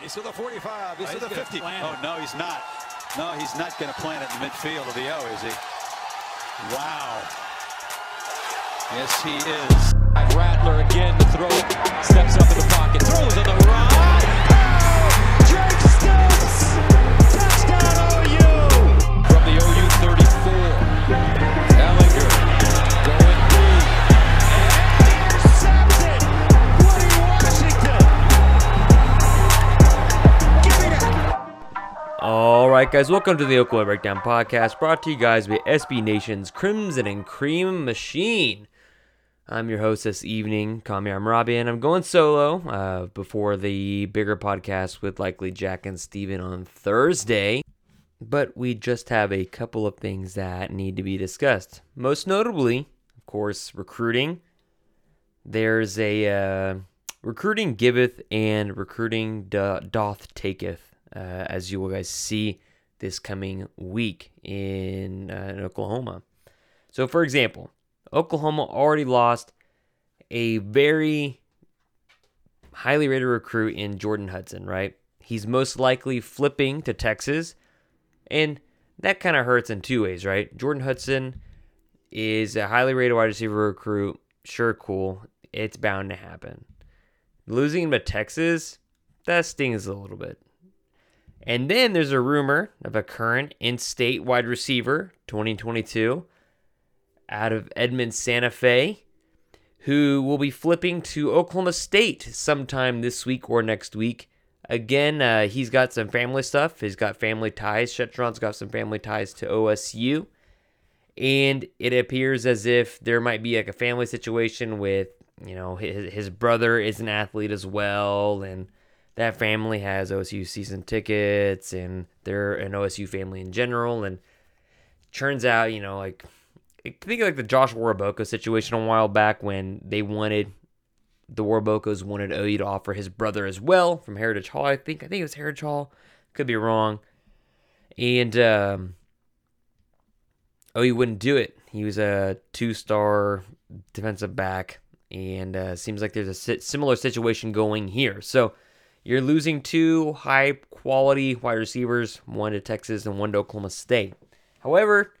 He's to the 45. He's Oh, to the 50. plant Oh, no, he's not. No, he's not going to plant it in the midfield of the O, is he? Wow. Yes, he is. Rattler again to throw. Steps up in the pocket. Throws on the run. Oh! Drake Stoops! Touchdown OU! From the OU 34. Right, guys, welcome to the Oklahoma Breakdown Podcast, brought to you guys by SB Nation's Crimson and Cream Machine. I'm your host this evening, Kami Amrabi, and I'm going solo uh, before the bigger podcast with likely Jack and Steven on Thursday. But we just have a couple of things that need to be discussed. Most notably, of course, recruiting. There's a uh, recruiting giveth and recruiting do- doth taketh, uh, as you will guys see this coming week in, uh, in Oklahoma. So, for example, Oklahoma already lost a very highly rated recruit in Jordan Hudson, right? He's most likely flipping to Texas, and that kind of hurts in two ways, right? Jordan Hudson is a highly rated wide receiver recruit. Sure, cool. It's bound to happen. Losing him to Texas, that stings a little bit. And then there's a rumor of a current in state wide receiver, 2022, out of Edmond Santa Fe, who will be flipping to Oklahoma State sometime this week or next week. Again, uh, he's got some family stuff. He's got family ties. Shetron's got some family ties to OSU. And it appears as if there might be like a family situation with, you know, his, his brother is an athlete as well. And that family has OSU season tickets and they're an OSU family in general. And turns out, you know, like I think of like the Josh Waraboko situation a while back when they wanted the Warabokos wanted OU to offer his brother as well from Heritage Hall. I think I think it was Heritage Hall. Could be wrong. And um, OU wouldn't do it. He was a two-star defensive back, and uh, seems like there's a similar situation going here. So you're losing two high-quality wide receivers, one to Texas and one to Oklahoma State. However,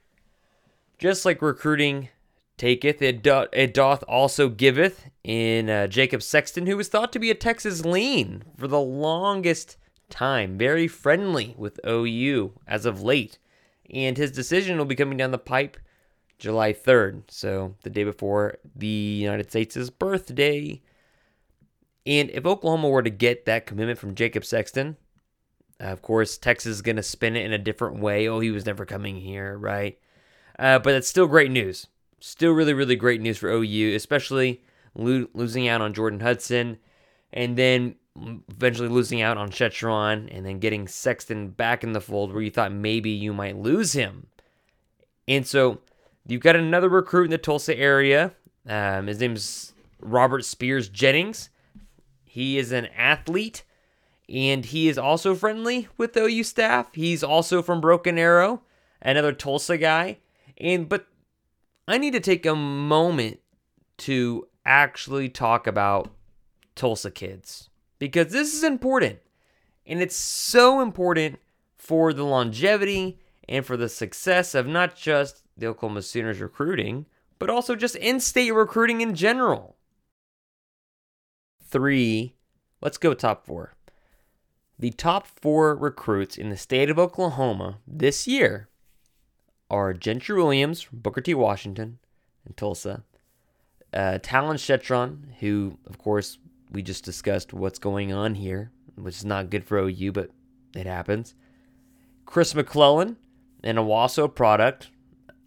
just like recruiting taketh, it, do- it doth also giveth in uh, Jacob Sexton, who was thought to be a Texas lean for the longest time, very friendly with OU as of late. And his decision will be coming down the pipe July 3rd, so the day before the United States' birthday. And if Oklahoma were to get that commitment from Jacob Sexton, uh, of course, Texas is going to spin it in a different way. Oh, he was never coming here, right? Uh, but that's still great news. Still really, really great news for OU, especially lo- losing out on Jordan Hudson and then eventually losing out on Shetron and then getting Sexton back in the fold where you thought maybe you might lose him. And so you've got another recruit in the Tulsa area. Um, his name's Robert Spears Jennings. He is an athlete and he is also friendly with the OU staff. He's also from Broken Arrow, another Tulsa guy. And but I need to take a moment to actually talk about Tulsa kids because this is important. And it's so important for the longevity and for the success of not just the Oklahoma Sooners recruiting, but also just in state recruiting in general. Three, let's go top four. The top four recruits in the state of Oklahoma this year are Gentry Williams from Booker T. Washington and Tulsa, uh, Talon Shetron, who, of course, we just discussed what's going on here, which is not good for OU, but it happens. Chris McClellan, an Owasso product,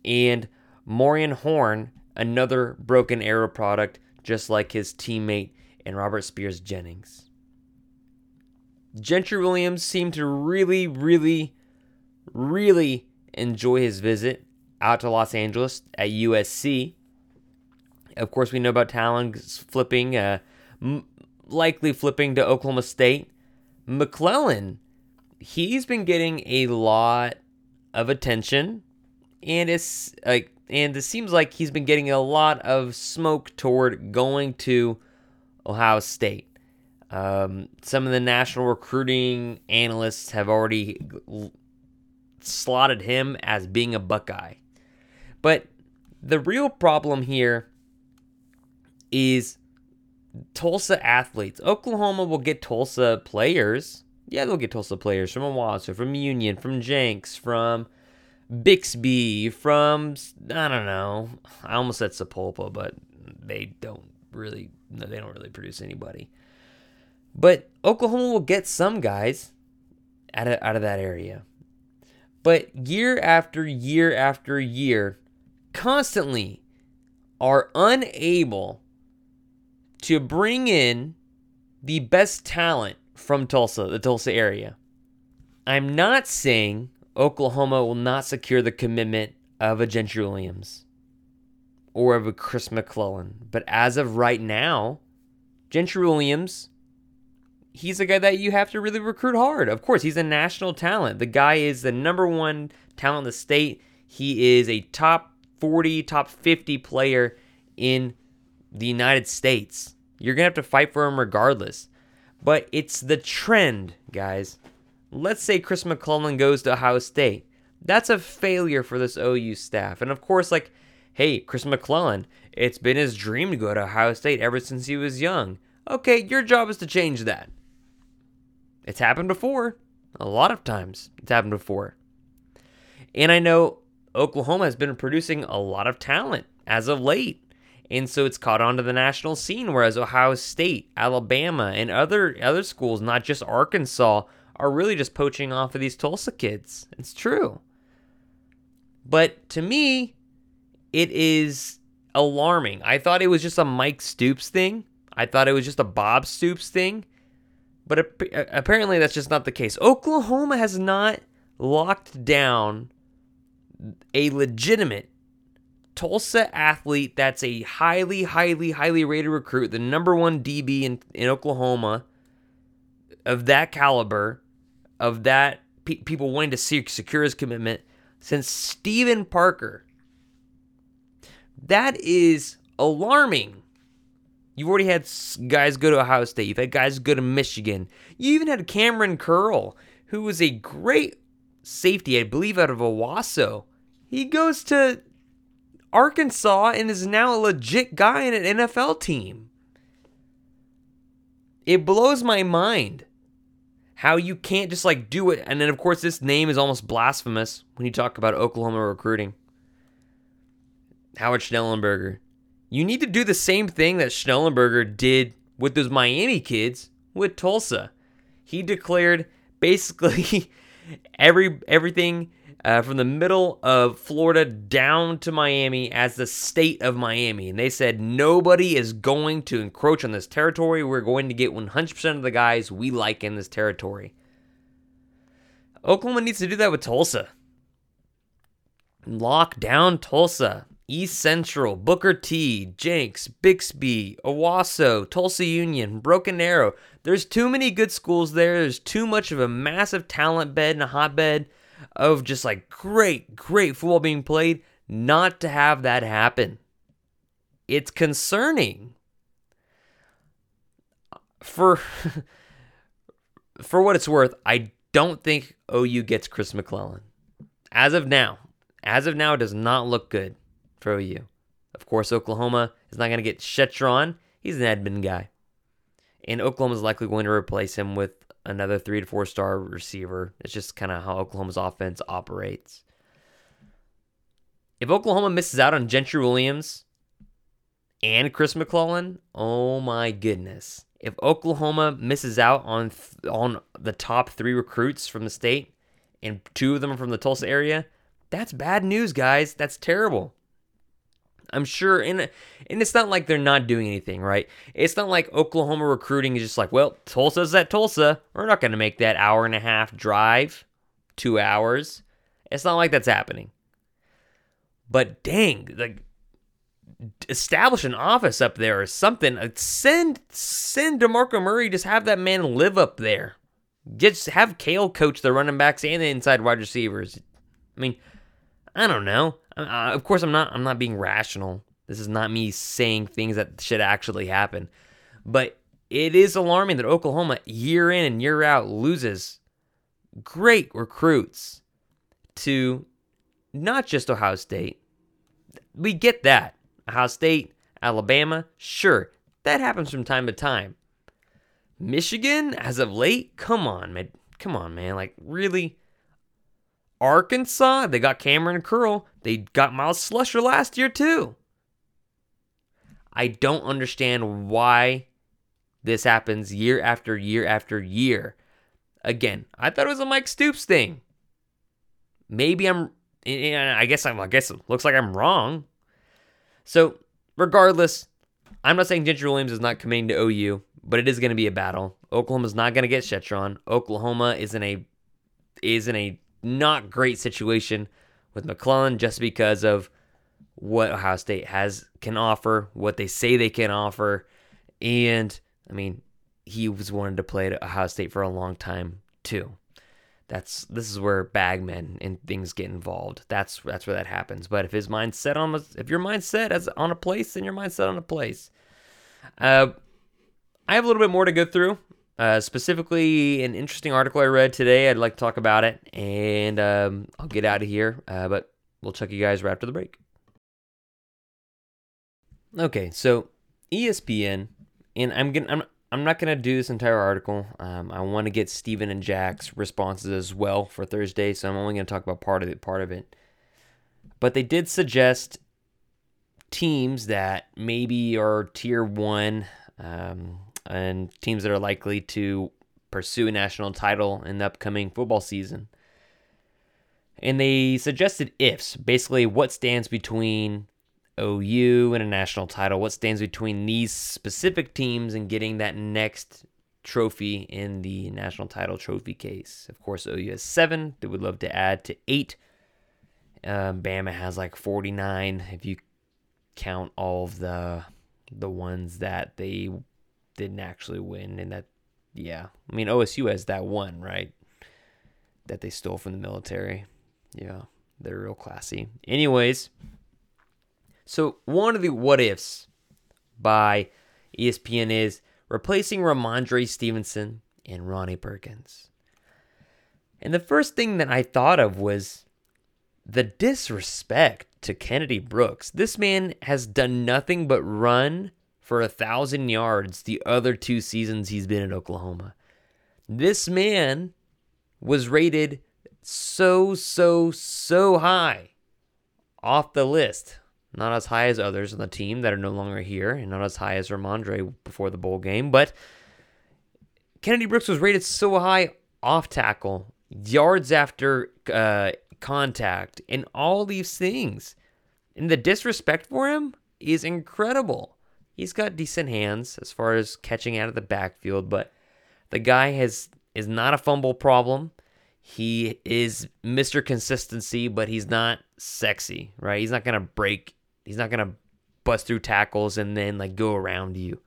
and Morian Horn, another Broken Arrow product, just like his teammate and Robert Spears Jennings. Gentry Williams seemed to really, really, really enjoy his visit out to Los Angeles at USC. Of course, we know about Talon flipping, uh, m- likely flipping to Oklahoma State. McClellan, he's been getting a lot of attention, and it's like, and it seems like he's been getting a lot of smoke toward going to Ohio State. Um, some of the national recruiting analysts have already l- slotted him as being a Buckeye. But the real problem here is Tulsa athletes. Oklahoma will get Tulsa players. Yeah, they'll get Tulsa players from Owasso, from Union, from Jenks, from Bixby, from I don't know. I almost said Sapulpa, but they don't really they don't really produce anybody. But Oklahoma will get some guys out of out of that area. But year after year after year, constantly are unable to bring in the best talent from Tulsa, the Tulsa area. I'm not saying Oklahoma will not secure the commitment of a Gentry Williams or of a Chris McClellan, but as of right now, Gentry Williams, he's a guy that you have to really recruit hard. Of course, he's a national talent. The guy is the number one talent in the state. He is a top 40, top 50 player in the United States. You're going to have to fight for him regardless. But it's the trend, guys. Let's say Chris McClellan goes to Ohio State. That's a failure for this OU staff. And of course, like, hey, Chris McClellan, it's been his dream to go to Ohio State ever since he was young. Okay, your job is to change that. It's happened before. A lot of times it's happened before. And I know Oklahoma has been producing a lot of talent as of late. And so it's caught on to the national scene, whereas Ohio State, Alabama, and other other schools, not just Arkansas, are really just poaching off of these Tulsa kids. It's true. But to me, it is alarming. I thought it was just a Mike Stoops thing. I thought it was just a Bob Stoops thing. But apparently that's just not the case. Oklahoma has not locked down a legitimate Tulsa athlete that's a highly, highly, highly rated recruit, the number one DB in, in Oklahoma of that caliber, of that pe- people wanting to secure his commitment since Stephen Parker. That is alarming. You've already had guys go to Ohio State. You've had guys go to Michigan. You even had Kamren Curl, who was a great safety, I believe, out of Owasso. He goes to Arkansas and is now a legit guy in an NFL team. It blows my mind how you can't just like do it. And then, of course, this name is almost blasphemous when you talk about Oklahoma recruiting. Howard Schnellenberger. You need to do the same thing that Schnellenberger did with those Miami kids with Tulsa. He declared basically every everything uh, from the middle of Florida down to Miami as the state of Miami. And they said nobody is going to encroach on this territory. We're going to get 100% of the guys we like in this territory. Oklahoma needs to do that with Tulsa. Lock down Tulsa. East Central, Booker T, Jenks, Bixby, Owasso, Tulsa Union, Broken Arrow. There's too many good schools there. There's too much of a massive talent bed and a hotbed of just like great, great football being played, not to have that happen. It's concerning. For for what it's worth, I don't think OU gets Chris McClellan. As of now, as of now, it does not look good for OU. Of course, Oklahoma is not going to get Shetron. He's an Edmond guy. And Oklahoma is likely going to replace him with another three to four star receiver. It's just kind of how Oklahoma's offense operates. If Oklahoma misses out on Gentry Williams and Chris McClellan, oh my goodness. If Oklahoma misses out on th- on the top 3 recruits from the state and two of them are from the Tulsa area, that's bad news, guys. That's terrible. I'm sure, and and it's not like they're not doing anything, right? It's not like Oklahoma recruiting is just like, well, Tulsa's at Tulsa. We're not going to make that hour and a half drive, two hours. It's not like that's happening. But dang, like establish an office up there or something. Uh, send send Demarco Murray. Just have that man live up there. Just have Cale coach the running backs and the inside wide receivers. I mean, I don't know. Uh, of course, I'm not. I'm not being rational. This is not me saying things that should actually happen. But it is alarming that Oklahoma, year in and year out, loses great recruits to not just Ohio State. We get that. Ohio State, Alabama, sure, that happens from time to time. Michigan, as of late, come on, man. Come on, man. Like, really? Arkansas, they got Kamren Curl. They got Myles Slusher last year, too. I don't understand why this happens year after year after year. Again, I thought it was a Mike Stoops thing. Maybe I'm. I guess I'm. I guess it looks like I'm wrong. So, regardless, I'm not saying Gentry Williams is not committing to OU, but it is going to be a battle. Oklahoma's not going to get Shetron. Oklahoma is in a is in a not great situation with McClellan just because of what Ohio State has can offer, what they say they can offer, and I mean, he was wanted to play at Ohio State for a long time too. That's this is where bagmen and things get involved. That's that's where that happens. But if his mindset on if your mindset is on a place, then your mindset on a place. Uh, I have a little bit more to go through. Uh, specifically, an interesting article I read today. I'd like to talk about it, and um, I'll get out of here. Uh, but we'll check you guys right after the break. Okay, so ESPN, and I'm gonna I'm I'm not gonna do this entire article. Um, I want to get Steven and Jack's responses as well for Thursday, so I'm only gonna talk about part of it. Part of it, but they did suggest teams that maybe are tier one um, and teams that are likely to pursue a national title in the upcoming football season. And they suggested ifs, basically what stands between OU and a national title, what stands between these specific teams and getting that next trophy in the national title trophy case. Of course, OU has seven. They would love to add to eight. Um, Bama has like 49 if you count all of the the ones that they didn't actually win and that yeah i mean osu has that one right that they stole from the military yeah they're real classy anyways so one of the what ifs by espn is replacing Rhamondre Stevenson and Ronnie Perkins. And the first thing that I thought of was the disrespect to Kennedy Brooks. This man has done nothing but run for a thousand yards the other two seasons he's been at Oklahoma. This man was rated so, so, so high off the list. Not as high as others on the team that are no longer here, and not as high as Rhamondre before the bowl game, but Kennedy Brooks was rated so high off tackle, yards after uh, contact, and all these things. And the disrespect for him is incredible. He's got decent hands as far as catching out of the backfield, but the guy has is not a fumble problem. He is Mr. Consistency, but he's not sexy, right? He's not gonna break. He's not gonna bust through tackles and then like go around you.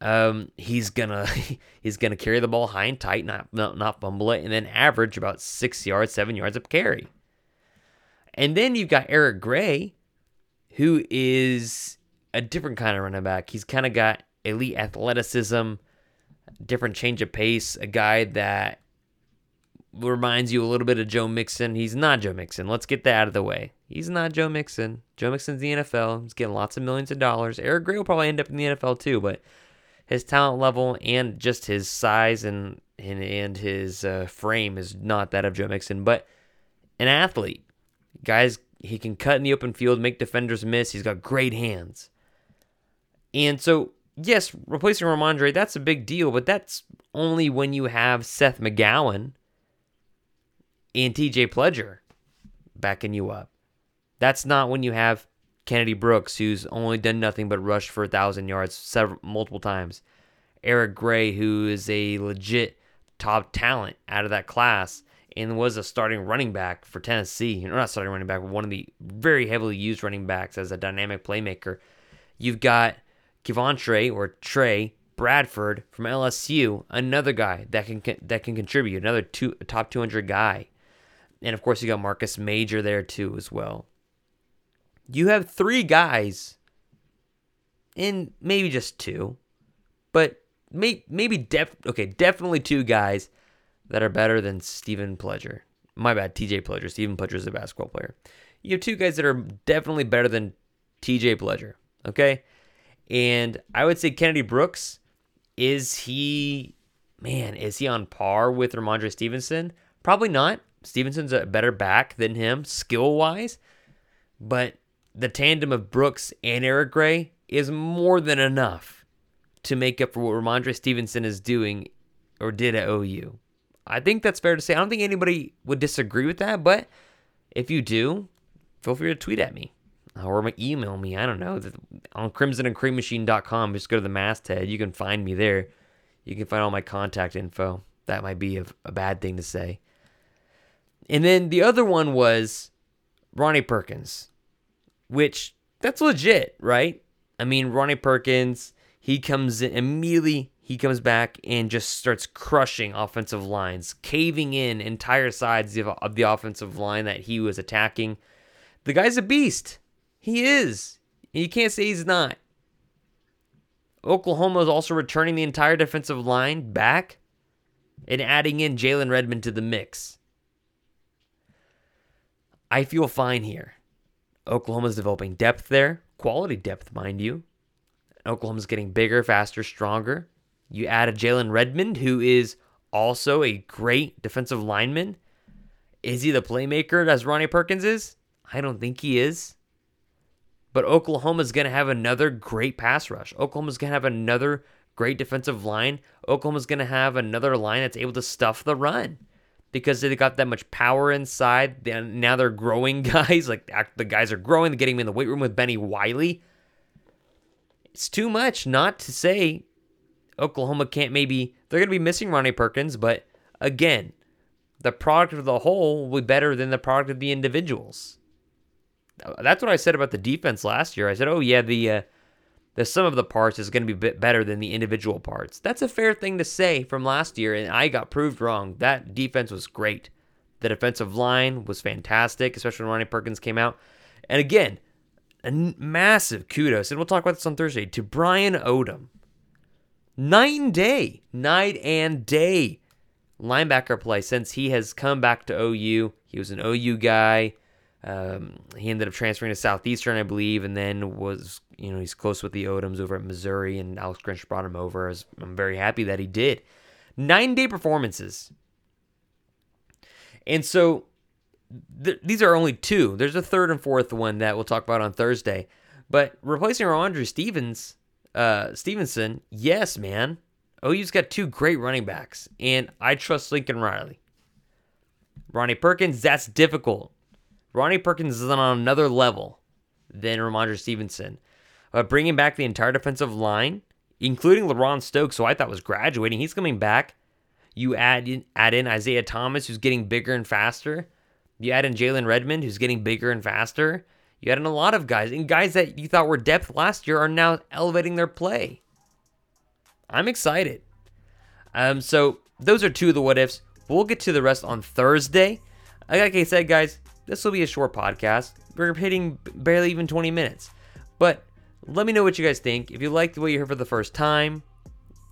Um, he's gonna he's gonna carry the ball high and tight, not, not not fumble it, and then average about six yards, seven yards of carry. And then you've got Eric Gray, who is a different kind of running back. He's kind of got elite athleticism, different change of pace, a guy that reminds you a little bit of Joe Mixon. He's not Joe Mixon. Let's get that out of the way. He's not Joe Mixon. Joe Mixon's the NFL. He's getting lots of millions of dollars. Eric Gray will probably end up in the NFL too, but his talent level and just his size and and, and his uh, frame is not that of Joe Mixon, but an athlete. Guys, he can cut in the open field, make defenders miss. He's got great hands. And so, yes, replacing Rhamondre, that's a big deal, but that's only when you have Seth McGowan and TJ Pledger backing you up. That's not when you have Kennedy Brooks, who's only done nothing but rush for a thousand yards several multiple times. Eric Gray, who is a legit top talent out of that class and was a starting running back for Tennessee. Or not starting running back, but one of the very heavily used running backs as a dynamic playmaker. You've got Kevontre or Trey Bradford from LSU, another guy that can that can contribute, another two top 200 guy. And of course, you got Marcus Major there too as well. You have three guys, and maybe just two, but may, maybe def okay, definitely two guys that are better than Stephen Pledger. My bad, TJ Pledger. Stephen Pledger is a basketball player. You have two guys that are definitely better than TJ Pledger. Okay. And I would say Kennedy Brooks, is he, man, is he on par with Rhamondre Stevenson? Probably not. Stevenson's a better back than him skill wise. But the tandem of Brooks and Eric Gray is more than enough to make up for what Rhamondre Stevenson is doing or did at OU. I think that's fair to say. I don't think anybody would disagree with that, but if you do, feel free to tweet at me or email me. I don't know. On crimsonandcreammachine.com, just go to the masthead. You can find me there. You can find all my contact info. That might be a, a bad thing to say. And then the other one was Ronnie Perkins, which that's legit, right? I mean, Ronnie Perkins, he comes in immediately, he comes back and just starts crushing offensive lines, caving in entire sides of, of the offensive line that he was attacking. The guy's a beast. He is. You can't say he's not. Oklahoma is also returning the entire defensive line back and adding in Jalen Redmond to the mix. I feel fine here. Oklahoma's developing depth there, quality depth, mind you. Oklahoma's getting bigger, faster, stronger. You add a Jalen Redmond, who is also a great defensive lineman. Is he the playmaker as Ronnie Perkins is? I don't think he is. But Oklahoma's going to have another great pass rush. Oklahoma's going to have another great defensive line. Oklahoma's going to have another line that's able to stuff the run because they got that much power inside. Now they're growing guys. Like the guys are growing. They're getting them in the weight room with Bennie Wylie. It's too much not to say Oklahoma can't maybe. They're going to be missing Ronnie Perkins, but again, the product of the whole will be better than the product of the individuals. That's what I said about the defense last year. I said, oh, yeah, the. Uh, the sum of the parts is going to be a bit better than the individual parts. That's a fair thing to say from last year, and I got proved wrong. That defense was great. The defensive line was fantastic, especially when Ronnie Perkins came out. And again, a massive kudos, and we'll talk about this on Thursday, to Brian Odom. And day, night and day linebacker play since he has come back to OU. He was an OU guy. Um, he ended up transferring to Southeastern, I believe, and then was, you know, he's close with the Odoms over at Missouri, and Alex Grinch brought him over. I'm very happy that he did. Nine day performances. And so th- these are only two. There's a third and fourth one that we'll talk about on Thursday. But replacing Andrew Stevens, uh, Stevenson, yes, man. OU's got two great running backs, and I trust Lincoln Riley. Ronnie Perkins, that's difficult. Ronnie Perkins is on another level than Rhamondre Stevenson. But bringing back the entire defensive line, including LaRon Stokes, who I thought was graduating, he's coming back. You add in, add in Isaiah Thomas, who's getting bigger and faster. You add in Jalen Redmond, who's getting bigger and faster. You add in a lot of guys, and guys that you thought were depth last year are now elevating their play. I'm excited. Um, so those are two of the what ifs. We'll get to the rest on Thursday. Like I said, guys, this will be a short podcast. We're hitting barely even 20 minutes. But let me know what you guys think. If you liked what you heard for the first time,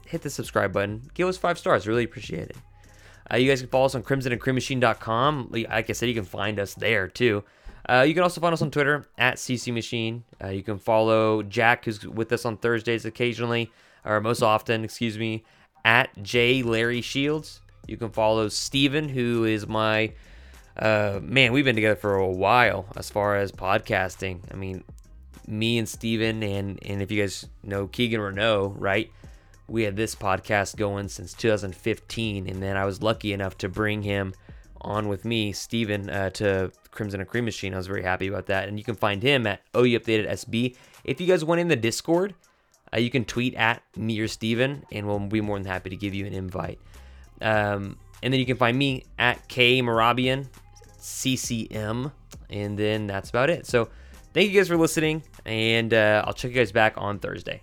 hit the subscribe button. Give us five stars. Really appreciate it. Uh, you guys can follow us on crimsonandcreammachine.com. Like I said, you can find us there too. Uh, you can also find us on Twitter at CCMachine. Uh, you can follow Jack, who's with us on Thursdays occasionally, or most often, excuse me, at J Larry Shields. You can follow Steven, who is my uh, man, we've been together for a while as far as podcasting. I mean, me and Steven, and, and if you guys know Keegan Renault, right? We had this podcast going since 2015, and then I was lucky enough to bring him on with me, Steven, uh, to Crimson and Cream Machine. I was very happy about that. And you can find him at OU Updated SB. If you guys want in the Discord, uh, you can tweet at me or Steven, and we'll be more than happy to give you an invite. Um, and then you can find me at K Marabian CCM. And then that's about it. So thank you guys for listening, and uh, I'll check you guys back on Thursday.